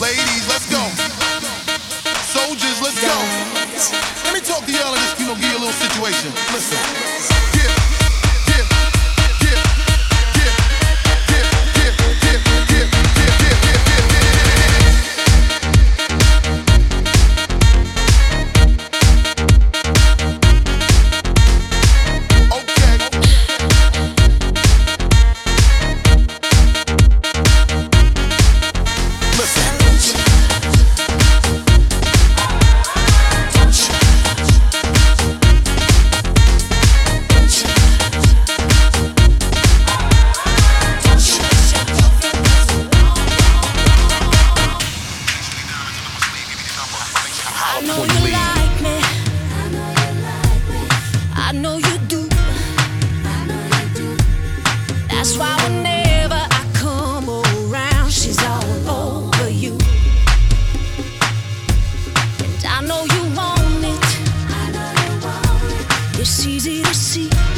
Ladies, let's go. Soldiers, let's go. Let me talk to y'all and just, you know, give you a little situation. Listen. I know you like me. I know you do. That's why whenever I come around, she's all over you. And I know you want it. It's easy to see.